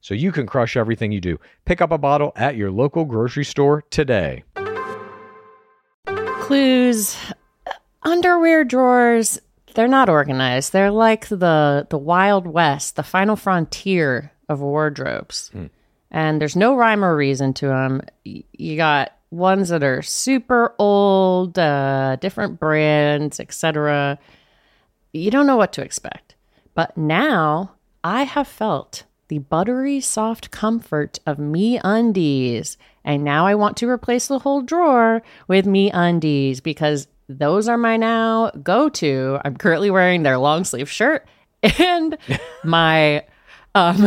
so you can crush everything you do. Pick up a bottle at your local grocery store today. clues. Underwear drawers they're not organized. They're like the the wild west the final frontier of wardrobes. And there's no rhyme or reason to them you got ones that are super old uh, different brands etc you don't know what to expect. But now i have felt the buttery soft comfort of me undies. And now i want to replace the whole drawer with me undies because those are my now go to i'm currently wearing their long sleeve shirt and my um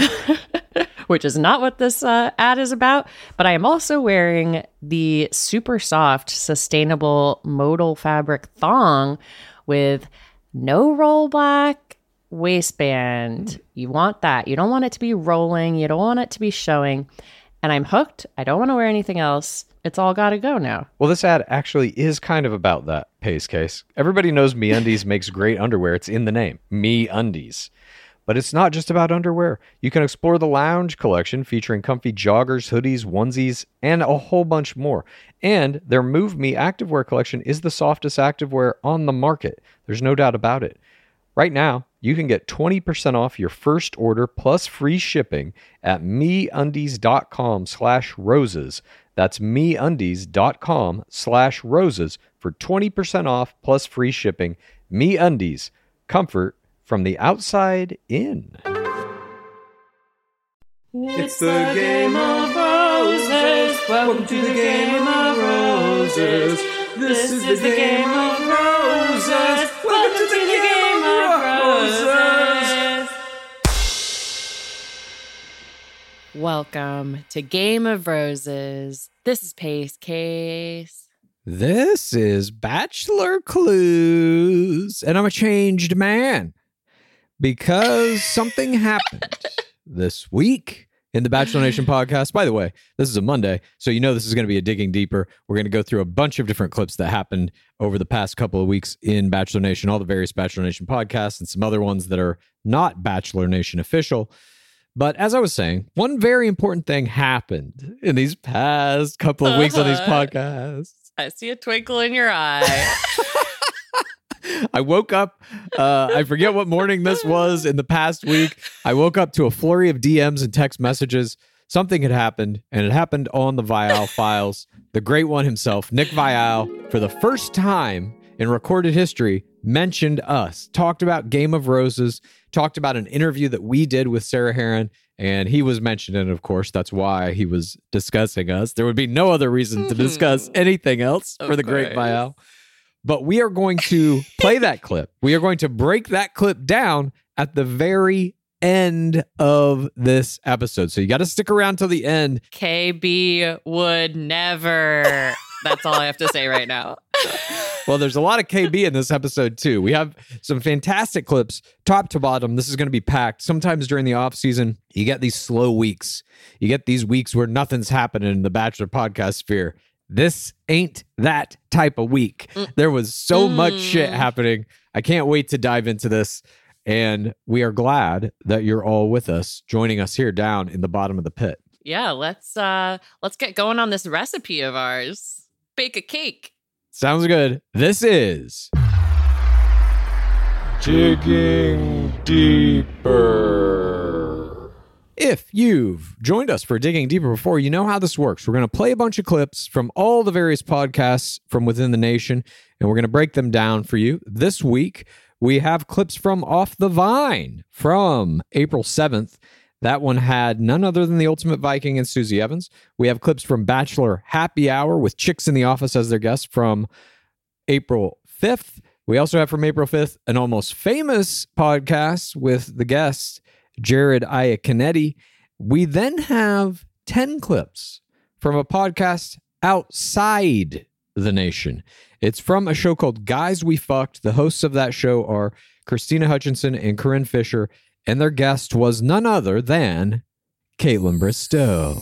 which is not what this uh, ad is about but i am also wearing the super soft sustainable modal fabric thong with no roll back waistband. Mm-hmm. You want that. You don't want it to be rolling. You don't want it to be showing. And I'm hooked. I don't want to wear anything else. It's all got to go now. Well, this ad actually is kind of about that pace case. Everybody knows Me Undies makes great underwear. It's in the name, Me Undies. But it's not just about underwear. You can explore the lounge collection featuring comfy joggers, hoodies, onesies, and a whole bunch more. And their Move Me activewear collection is the softest activewear on the market. There's no doubt about it. Right now, you can get 20% off your first order plus free shipping at meundies.com slash roses. That's meundies.com slash roses for 20% off plus free shipping. MeUndies, comfort from the outside in. It's the game of roses. Welcome to the game of roses. This is the game of roses. Welcome to the game roses. Welcome to Game of Roses. This is Pace Case. This is Bachelor Clues, and I'm a changed man because something happened this week in the Bachelor Nation podcast. By the way, this is a Monday, so you know this is going to be a digging deeper. We're going to go through a bunch of different clips that happened over the past couple of weeks in Bachelor Nation, all the various Bachelor Nation podcasts, and some other ones that are not Bachelor Nation official. But as I was saying, one very important thing happened in these past couple of weeks on these Uh-huh. podcasts. I see a twinkle in your eye. I woke up. Uh, I forget what morning this was in the past week. I woke up to a flurry of DMs and text messages. Something had happened, and it happened on the Viall files. The great one himself, Nick Viall, for the first time in recorded history, mentioned us, talked about Game of Roses, talked about an interview that we did with Sarah Herron, and he was mentioned, and of course, that's why he was discussing us. There would be no other reason to discuss anything else Of for the great. Viall. But we are going to play that clip. We are going to break that clip down at the very end of this episode. So you got to stick around till the end. KB would never. That's all I have to say right now. Well, there's a lot of KB in this episode too. We have some fantastic clips, top to bottom. This is going to be packed. Sometimes during the off season, you get these slow weeks. You get these weeks where nothing's happening in the Bachelor podcast sphere. This ain't that type of week. There was so much shit happening. I can't wait to dive into this. And we are glad that you're all with us, joining us here down in the bottom of the pit. Yeah, let's uh let's get going on this recipe of ours. Bake a cake. Sounds good. This is Digging deeper. If you've joined us for Digging Deeper before, you know how this works. We're going to play a bunch of clips from all the various podcasts from within the nation, and we're going to break them down for you. This week, we have clips from Off the Vine from April 7th. That one had none other than the Ultimate Viking and Susie Evans. We have clips from Bachelor Happy Hour with Chicks in the Office as their guest from April 5th. We also have from April 5th an almost famous podcast with the guest Jared Iaconetti. We then have 10 clips from a podcast outside the nation. It's from a show called Guys We Fucked. The hosts of that show are Krystyna Hutchinson and Corinne Fisher, and their guest was none other than Kaitlyn Bristowe.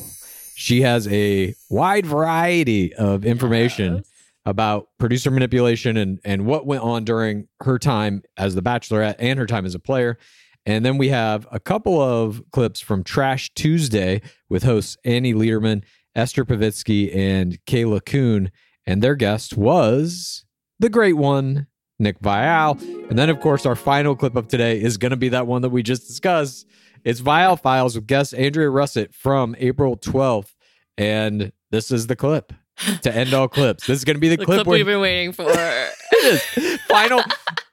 She has a wide variety of information Yes. about producer manipulation and and what went on during her time as the bachelorette and her time as a player. And then we have a couple of clips from Trash Tuesday with hosts Annie Lederman, Esther Povitsky, and Khalyla Kuhn. And their guest was the great one, Nick Viall. And then, of course, our final clip of today is going to be that one that we just discussed. It's Viall Files with guest Andrea Russett from April 12th. And this is the clip to end all clips. This is going to be the, The clip, clip where we've been waiting for. it is final.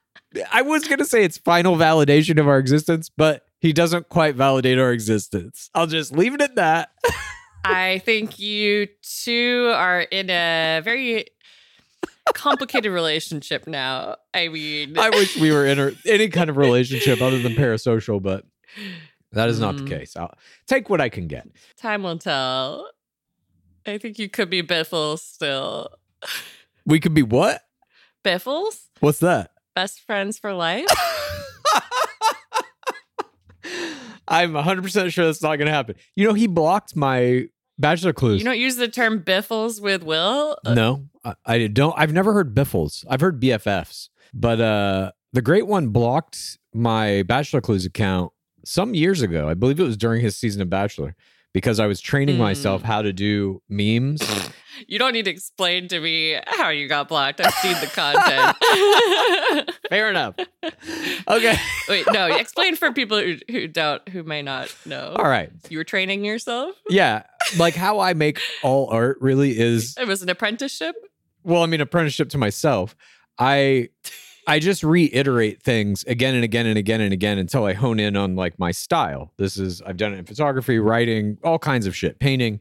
I was going to say it's final validation of our existence, but he doesn't quite validate our existence. I'll just leave it at that. I think you two are in a very complicated relationship now. I mean, I wish we were in a, any kind of relationship other than parasocial, but that is not the Mm. case. I'll take what I can get. time will tell. I think you could be Biffles still. We could be what? Biffles? What's that? Best friends for life? I'm 100% sure that's not going to happen. You know, he blocked my bachelor clues. You don't use the term Biffles with Will? No, I, I don't. I've never heard Biffles. I've heard BFFs, but uh, the Great One blocked my Bachelor Clues account some years ago. I believe it was during his season of Bachelor because I was training Hmm. myself how to do memes. You don't need to explain to me how you got blocked. I've seen the content. Fair enough. Okay. Wait, no, explain for people who, who don't, who may not know. All right. You were training yourself? Yeah. Like how I make all art really is It was an apprenticeship? well, I mean, apprenticeship to myself. I I just reiterate things again and again and again and again until I hone in on like my style. This is I've done it in photography, writing, all kinds of shit, painting,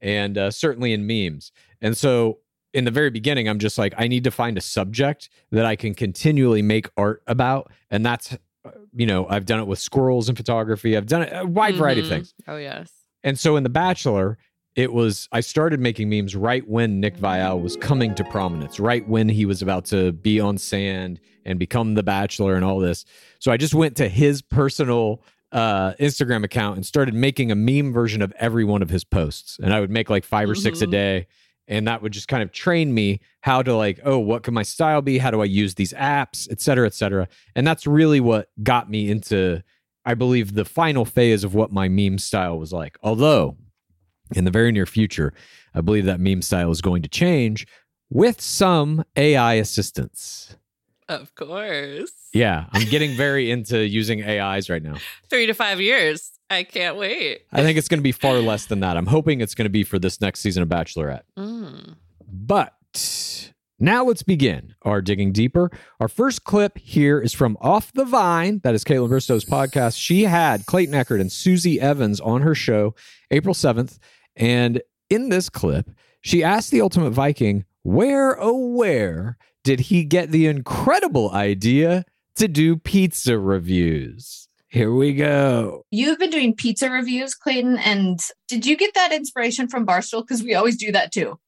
and uh, certainly in memes. And so in the very beginning, I'm just like, I need to find a subject that I can continually make art about, and that's uh, you know I've done it with squirrels and photography. I've done it a wide variety of Mhm. things. Oh, yes. And so in The Bachelor, it was I started making memes right when Nick Viall was coming to prominence, right when he was about to be on sand and become the Bachelor and all this. So I just went to his personal uh, Instagram account and started making a meme version of every one of his posts. And I would make like 5 or 6 a Mhm. day. And that would just kind of train me how to like, oh, what can my style be? How do I use these apps, et cetera, et cetera. And that's really what got me into I believe the final phase of what my meme style was like. Although, in the very near future, I believe that meme style is going to change with some AI assistance. Of course. Yeah, I'm getting very into using AIs right now. Three to five years. I can't wait. I think it's going to be far less than that. I'm hoping it's going to be for this next season of Bachelorette. Mm. But now let's begin our digging deeper. Our first clip here is from Off the Vine. That is Kaitlyn Bristowe's podcast. She had Clayton Eckert and Susie Evans on her show April 7th. And in this clip, she asked the Ultimate Viking, where, oh, where did he get the incredible idea to do pizza reviews? Here we go. You've been doing pizza reviews, Clayton, and did you get that inspiration from Barstool? Because we always do that too.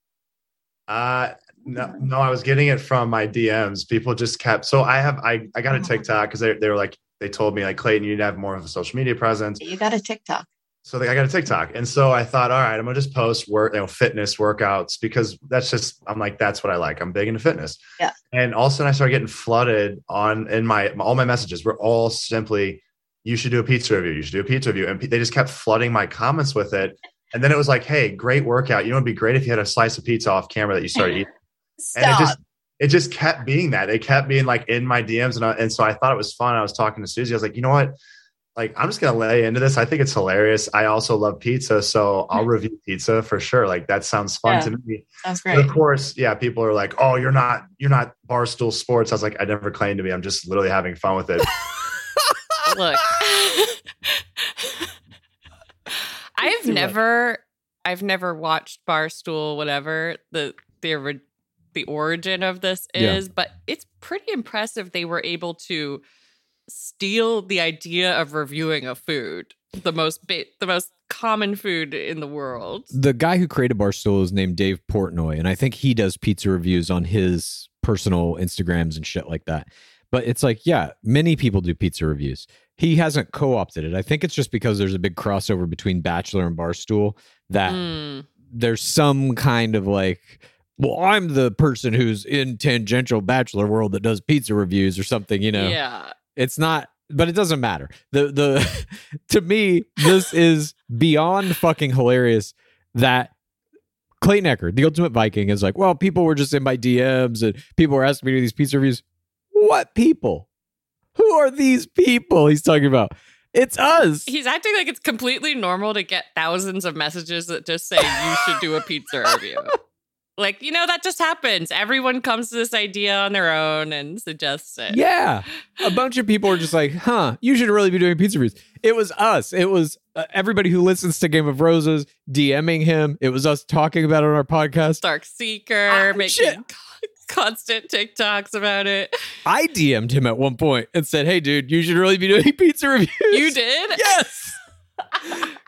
Uh no, no, I was getting it from my DMs. People just kept so I have I, I got a TikTok because they, they were like they told me like Clayton, you need to have more of a social media presence. You got a TikTok. So I got a TikTok. And so I thought, all right, I'm gonna just post work, you know, fitness workouts because that's just I'm like, that's what I like. I'm big into fitness. Yeah. And all of a sudden I started getting flooded on in my all my messages were all simply, you should do a pizza review. You should do a pizza review. And they just kept flooding my comments with it. And then it was like, hey, great workout. You know, it'd be great if you had a slice of pizza off camera that you started eating. Stop. And it just it just kept being that. It kept being like in my DMs. And, I, and so I thought it was fun. I was talking to Susie. I was like, you know what? Like, I'm just gonna lay into this. I think it's hilarious. I also love pizza, so I'll review pizza for sure. Like that sounds fun Yeah. to me. Sounds But great. of course, yeah, people are like, "Oh, you're not, you're not barstool sports." I was like, I never claimed to be. I'm just literally having fun with it. Look, I've never, I've never watched Barstool, whatever the the the origin of this Yeah. is, but it's pretty impressive they were able to steal the idea of reviewing a food, the most ba- the most common food in the world. The guy who created Barstool is named Dave Portnoy, and I think he does pizza reviews on his personal Instagrams and shit like that. But it's like, yeah, many people do pizza reviews. He hasn't co opted it. I think it's just because there's a big crossover between Bachelor and Barstool that Mm. there's some kind of like, well, I'm the person who's in tangential Bachelor world that does pizza reviews or something, you know? Yeah. It's not, but it doesn't matter. The the to me, this is beyond fucking hilarious that Clayton Eckert, the ultimate Viking, is like, well, people were just in my DMs and people were asking me to do these pizza reviews. What people? Who are these people he's talking about? It's us. He's acting like it's completely normal to get thousands of messages that just say you should do a pizza review. Like, you know, that just happens. Everyone comes to this idea on their own and suggests it. Yeah. A bunch of people are just like, huh, you should really be doing pizza reviews. It was us. It was uh, everybody who listens to Game of Roses DMing him. It was us talking about it on our podcast. Dark Seeker, Ah, making shit. co- constant TikToks about it. I DM'd him at one point and said, hey, dude, you should really be doing pizza reviews. You did? Yes.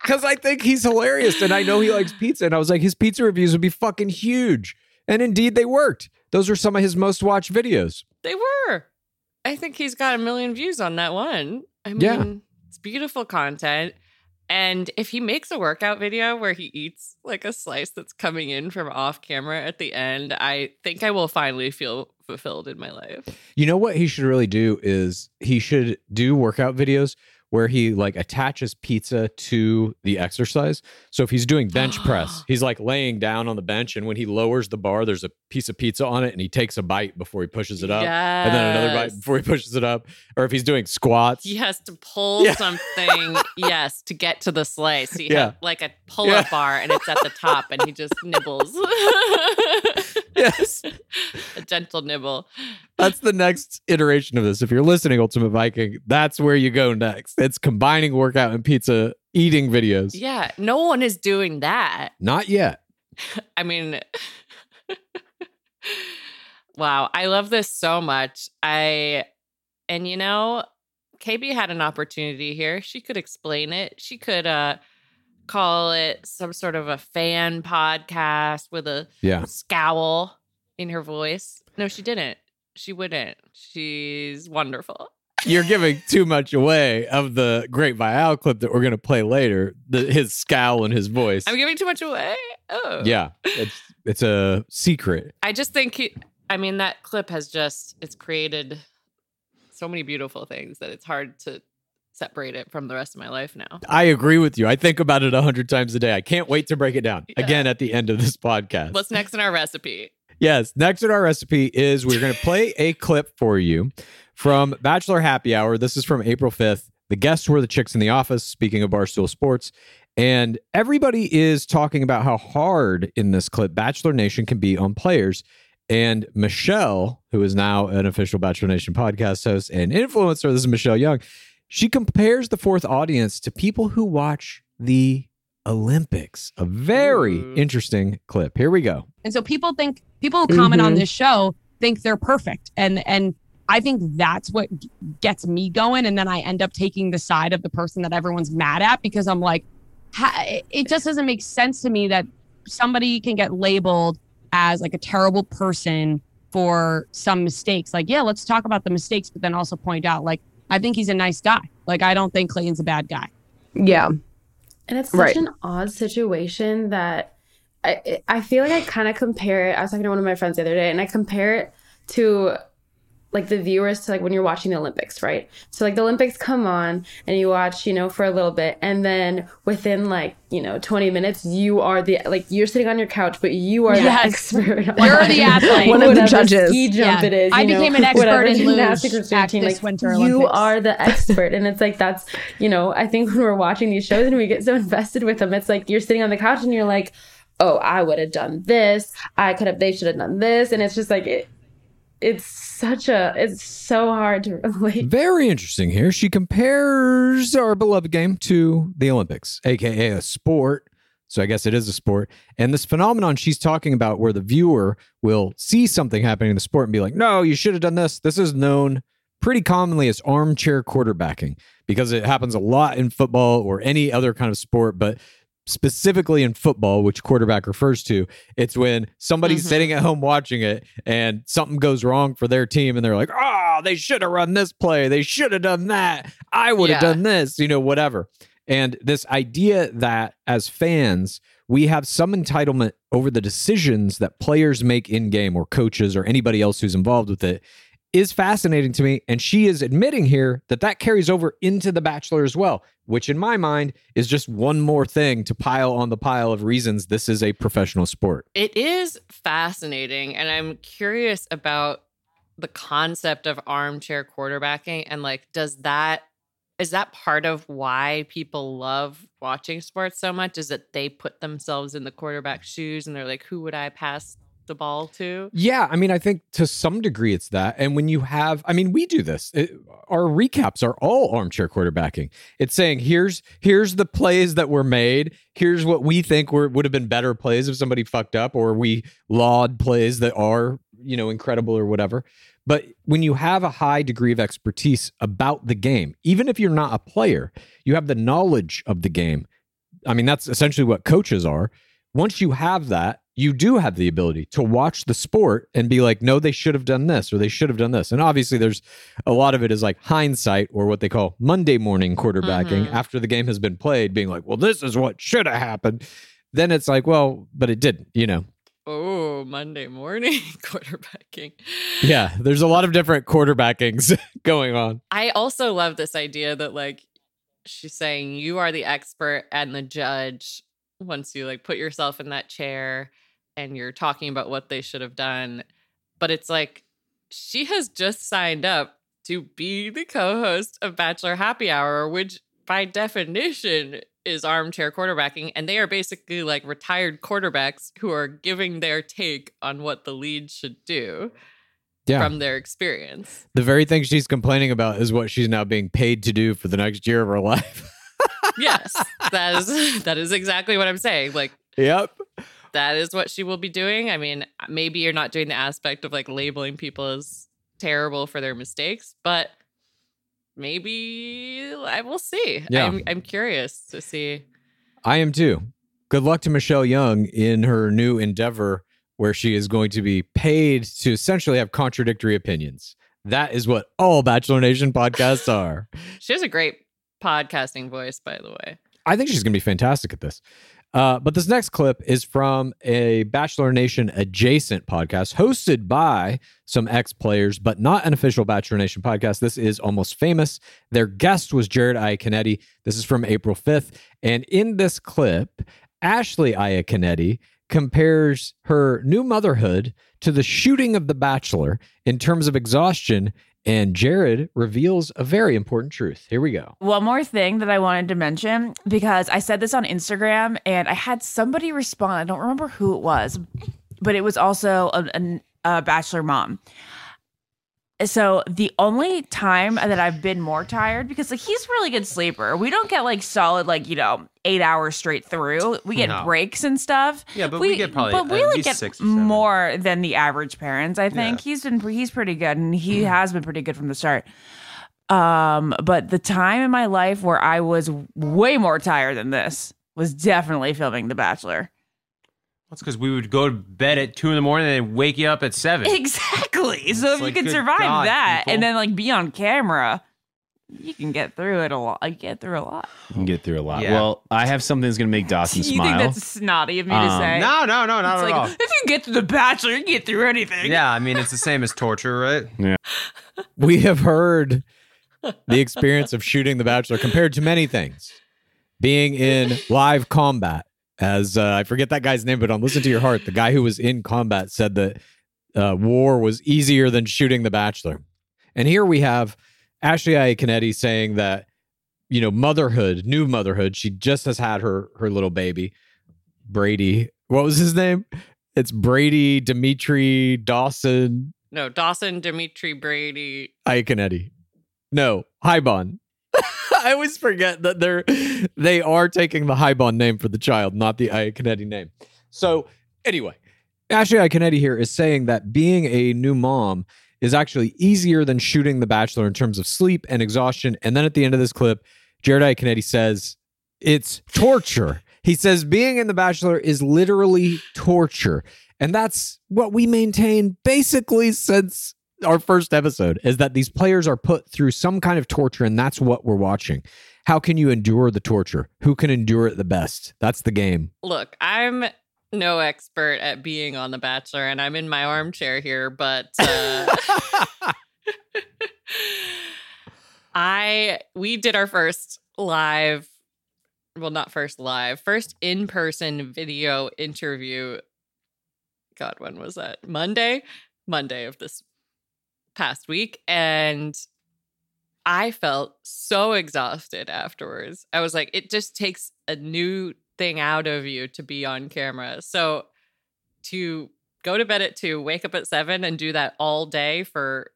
Because I think he's hilarious and I know he likes pizza. And I was like, his pizza reviews would be fucking huge. And indeed, they worked. Those were some of his most watched videos. They were. I think he's got a million views on that one. I mean, Yeah. it's beautiful content. And if he makes a workout video where he eats like a slice that's coming in from off camera at the end, I think I will finally feel fulfilled in my life. You know what he should really do is he should do workout videos where he like attaches pizza to the exercise. So if he's doing bench press, he's like laying down on the bench and when he lowers the bar, there's a piece of pizza on it and he takes a bite before he pushes it up. And then another bite before he pushes it up. Or if he's doing squats. He has to pull Yeah. something, yes, to get to the slice. He Yeah. like a pull-up Yeah. bar, and it's at the top, and he just nibbles. Yes. a gentle nibble. That's the next iteration of this. If you're listening, Ultimate Viking, that's where you go next. It's combining workout and pizza eating videos. Yeah, no one is doing that. Not yet. I mean, wow, I love this so much. I, and you know, KB had an opportunity here. She could explain it. She could uh call it some sort of a fan podcast with a Yeah. scowl in her voice. No, she didn't. She wouldn't. She's wonderful. You're giving too much away of the Great Viall clip that we're going to play later. The, his scowl and his voice. I'm giving too much away. Oh, yeah, it's it's a secret. I just think he, I mean that clip has just it's created so many beautiful things that it's hard to separate it from the rest of my life now. I agree with you. I think about it a hundred times a day. I can't wait to break it down Yeah. again at the end of this podcast. What's next in our recipe? Yes. Next in our recipe is we're going to play a clip for you from Bachelor Happy Hour. This is from April 5th. The guests were the chicks in the office, speaking of Barstool Sports. And everybody is talking about how hard in this clip Bachelor Nation can be on players. And Michelle, who is now an official Bachelor Nation podcast host and influencer, this is Michelle Young, she compares the fourth audience to people who watch the Olympics. A very interesting clip. Here we go. And so people think people who comment on Mhm. this show think they're perfect. And and I think that's what gets me going. And then I end up taking the side of the person that everyone's mad at because I'm like, it just doesn't make sense to me that somebody can get labeled as like a terrible person for some mistakes. Like, yeah, let's talk about the mistakes, but then also point out, like, I think he's a nice guy. Like, I don't think Clayton's a bad guy. Yeah. And it's such Right. an odd situation that I I feel like I kind of compare it. I was talking to one of my friends the other day, and I compare it to like the viewers to like when you're watching the Olympics, right? So like the Olympics come on and you watch, you know, for a little bit, and then within like you know 20 minutes, you are the like you're sitting on your couch, but you are Yes. the expert. You're on the athlete. One of the judges. Ski jump Yeah. it is. I you know, became an expert whatever in gymnastics luge routine, at this like, Winter You Olympics. are the expert, and it's like that's you know I think when we're watching these shows and we get so invested with them, it's like you're sitting on the couch and you're like, oh, I would have done this. I could have. They should have done this, and it's just like it. It's such a. It's so hard to relate. Very interesting here. She compares our beloved game to the Olympics, aka a sport. So I guess it is a sport. And this phenomenon she's talking about where the viewer will see something happening in the sport and be like, no, you should have done this. This is known pretty commonly as armchair quarterbacking because it happens a lot in football or any other kind of sport, but specifically in football, which quarterback refers to, it's when somebody's Mhm. sitting at home watching it and something goes wrong for their team and they're like, oh, they should have run this play. They should have done that. I would have Yeah. done this, you know, whatever. And this idea that as fans, we have some entitlement over the decisions that players make in game or coaches or anybody else who's involved with it is fascinating to me. And she is admitting here that that carries over into The Bachelor as well, which in my mind is just one more thing to pile on the pile of reasons this is a professional sport. It is fascinating, and I'm curious about the concept of armchair quarterbacking and like, does that is that part of why people love watching sports so much? Is that they put themselves in the quarterback shoes and they're like, who would I pass the ball to? Yeah, I mean, I think to some degree it's that. And when you have, I mean, we do this. It, our recaps are all armchair quarterbacking. It's saying here's here's the plays that were made. Here's what we think were would have been better plays if somebody fucked up, or we laud plays that are you know incredible or whatever. But when you have a high degree of expertise about the game, even if you're not a player, you have the knowledge of the game. I mean, that's essentially what coaches are. Once you have that, you do have the ability to watch the sport and be like, no, they should have done this or they should have done this. And obviously, there's a lot of it is like hindsight or what they call Monday morning quarterbacking Mhm. after the game has been played, being like, well, this is what should have happened. Then it's like, well, but it didn't, you know? Oh, Monday morning quarterbacking. Yeah, there's a lot of different quarterbackings going on. I also love this idea that like she's saying you are the expert and the judge once you like put yourself in that chair and you're talking about what they should have done. But it's like she has just signed up to be the co-host of Bachelor Happy Hour, which by definition is armchair quarterbacking and they are basically like retired quarterbacks who are giving their take on what the lead should do Yeah. from their experience. the very thing she's complaining about is what she's now being paid to do for the next year of her life. yes that is that is exactly what i'm saying like yep. That is what she will be doing i mean maybe you're not doing the aspect of like labeling people as terrible for their mistakes but maybe i will see Yeah. I'm, I'm curious to see I am too. Good luck to Michelle Young in her new endeavor where she is going to be paid to essentially have contradictory opinions. That is what all Bachelor Nation podcasts are. she has a great podcasting voice by the way I think she's going to be fantastic at this. Uh, but this next clip is from a Bachelor Nation adjacent podcast hosted by some ex players, but not an official Bachelor Nation podcast. This is Almost Famous. Their guest was Jared Iaconetti. This is from April 5th. And in this clip, Ashley Iaconetti compares her new motherhood to the shooting of The Bachelor in terms of exhaustion, and Jared reveals a very important truth. Here we go. One more thing that I wanted to mention because I said this on Instagram and I had somebody respond. I don't remember who it was, but it was also a, a, a bachelor mom. So the only time that I've been more tired because like he's a really good sleeper. We don't get like solid like you know eight hours straight through. We get No. breaks and stuff. Yeah, but we get probably but we like get more than the average parents. I think Yeah. he's been he's pretty good and he has been pretty good from the start. Um, but the time in my life where I was way more tired than this was definitely filming The Bachelor. That's because we would go to bed at two in the morning and wake you up at seven. Exactly. So if like, you can good survive God, that people. and then like be on camera, you can get through it a lot. I get through a lot. You can get through a lot. Yeah. Well, I have something that's going to make Dawson you smile. think that's snotty of me to Um, say? No, no, no, not it's at like all. if you get to The Bachelor, you can get through anything. Yeah, I mean it's the same as torture, right? Yeah. We have heard the experience of shooting The Bachelor compared to many things. Being in live combat, as uh, I forget that guy's name, but on Listen to Your Heart, the guy who was in combat said that uh, war was easier than shooting The Bachelor. And here we have Ashley Iaconetti saying that, you know, motherhood, new motherhood, she just has had her her little baby, Brady. What was his name? It's Brady, Dimitri, Dawson, No, Dawson, Dimitri, Brady. Iaconetti. No, Haibon. I always forget that they're they are taking the Haibon name for the child, not the Iaconetti name. So anyway, Ashley Iaconetti here is saying that being a new mom is actually easier than shooting The Bachelor in terms of sleep and exhaustion. And then at the end of this clip, Jared Iaconetti says it's torture. He says being in The Bachelor is literally torture. And that's what we maintain basically since our first episode is that these players are put through some kind of torture and that's what we're watching. How can you endure the torture? Who can endure it the best? That's the game. Look, I'm no expert at being on The Bachelor, and I'm in my armchair here, but uh, I we did our first live, well, not first live, first in person video interview. God, when was that? Monday, Monday of this past week, and I felt so exhausted afterwards. I was like, it just takes a new thing out of you to be on camera. So to go to bed at two, wake up at seven, and do that all day for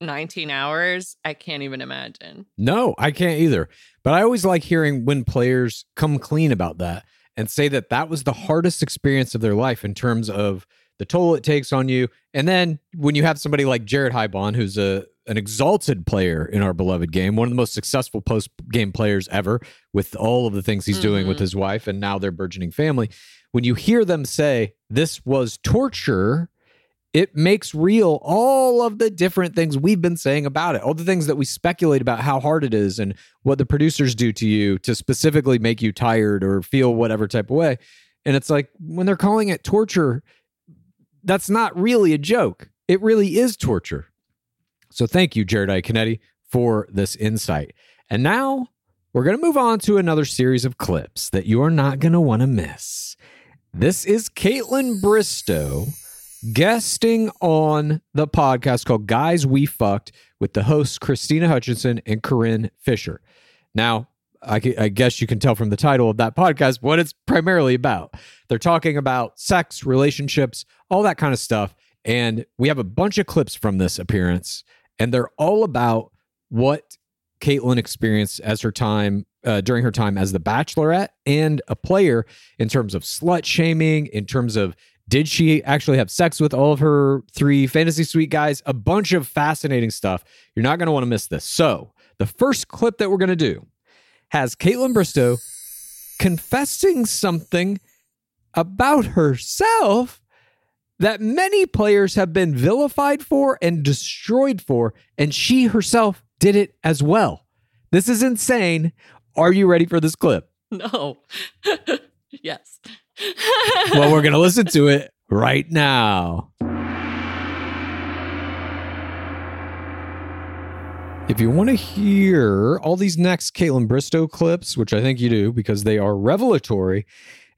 19 hours, I can't even imagine. No, I can't either. But I always like hearing when players come clean about that and say that that was the hardest experience of their life in terms of the toll it takes on you. And then when you have somebody like Jared Haibon, who's a an exalted player in our beloved game, one of the most successful post game players ever, with all of the things he's doing with Mhm. his wife and now their burgeoning family. When you hear them say this was torture, it makes real all of the different things we've been saying about it, all the things that we speculate about how hard it is and what the producers do to you to specifically make you tired or feel whatever type of way. And it's like when they're calling it torture, that's not really a joke. It really is torture. So thank you, Jared Iaconetti, for this insight. And now we're going to move on to another series of clips that you are not going to want to miss. This is Kaitlyn Bristowe guesting on the podcast called Guys We Fucked with the hosts Krystyna Hutchinson and Corinne Fisher. Now, I, I guess you can tell from the title of that podcast what it's primarily about. They're talking about sex, relationships, all that kind of stuff. And we have a bunch of clips from this appearance, and they're all about what Kaitlyn experienced as her time uh, during her time as the Bachelorette and a player in terms of slut shaming, in terms of did she actually have sex with all of her three fantasy suite guys? A bunch of fascinating stuff. You're not going to want to miss this. So, the first clip that we're going to do has Kaitlyn Bristowe confessing something about herself that many players have been vilified for and destroyed for, and she herself did it as well. This is insane. Are you ready for this clip? No. yes. well, we're going to listen to it right now. If you want to hear all these next Kaitlyn Bristowe clips, which I think you do because they are revelatory,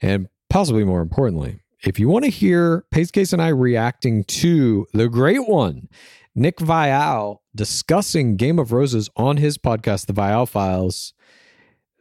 and possibly more importantly, if you want to hear Pace Case and I reacting to the great one, Nick Viall discussing Game of Roses on his podcast, The Viall Files,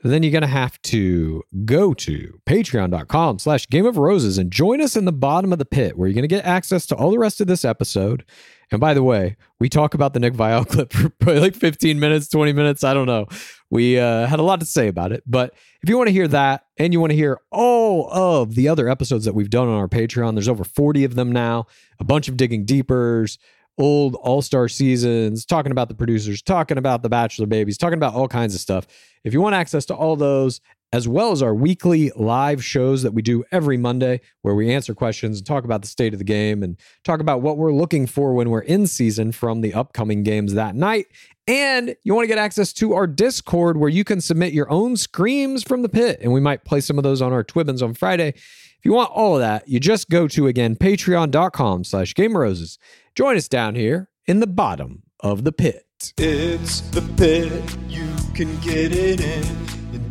then you're going to have to go to patreon.com slash game of roses and join us in the bottom of the pit where you're going to get access to all the rest of this episode. And by the way, we talk about the Nick Viall clip for like 15 minutes, 20 minutes. I don't know. We uh, had a lot to say about it. But if you want to hear that and you want to hear all of the other episodes that we've done on our Patreon, there's over 40 of them now, a bunch of digging deepers, old all star seasons, talking about the producers, talking about the Bachelor babies, talking about all kinds of stuff. If you want access to all those, as well as our weekly live shows that we do every Monday, where we answer questions and talk about the state of the game and talk about what we're looking for when we're in season from the upcoming games that night. And you want to get access to our Discord where you can submit your own screams from the pit, and we might play some of those on our Twibbins on Friday. If you want all of that, you just go to again patreon.com slash game roses. Join us down here in the bottom of the pit. It's the pit, you can get it in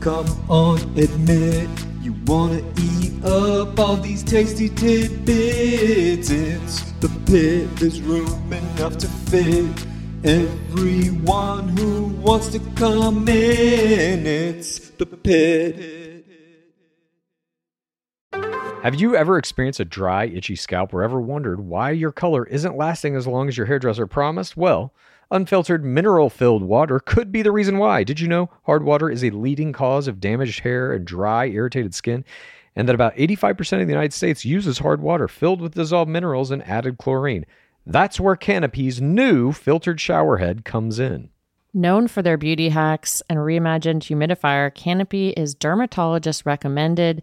come on, admit you wanna eat up all these tasty tidbits. It's the pit, there's room enough to fit everyone who wants to come in. It's the pit. Have you ever experienced a dry, itchy scalp or ever wondered why your color isn't lasting as long as your hairdresser promised? Well, unfiltered mineral filled water could be the reason why. Did you know hard water is a leading cause of damaged hair and dry, irritated skin? And that about 85% of the United States uses hard water filled with dissolved minerals and added chlorine. That's where Canopy's new filtered shower head comes in. Known for their beauty hacks and reimagined humidifier, Canopy is dermatologist recommended.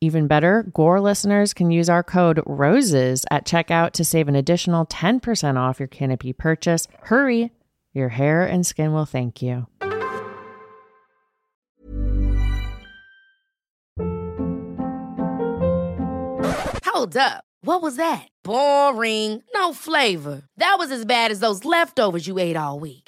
Even better, Gore listeners can use our code ROSES at checkout to save an additional 10% off your Canopy purchase. Hurry, your hair and skin will thank you. Hold up. What was that? Boring. No flavor. That was as bad as those leftovers you ate all week.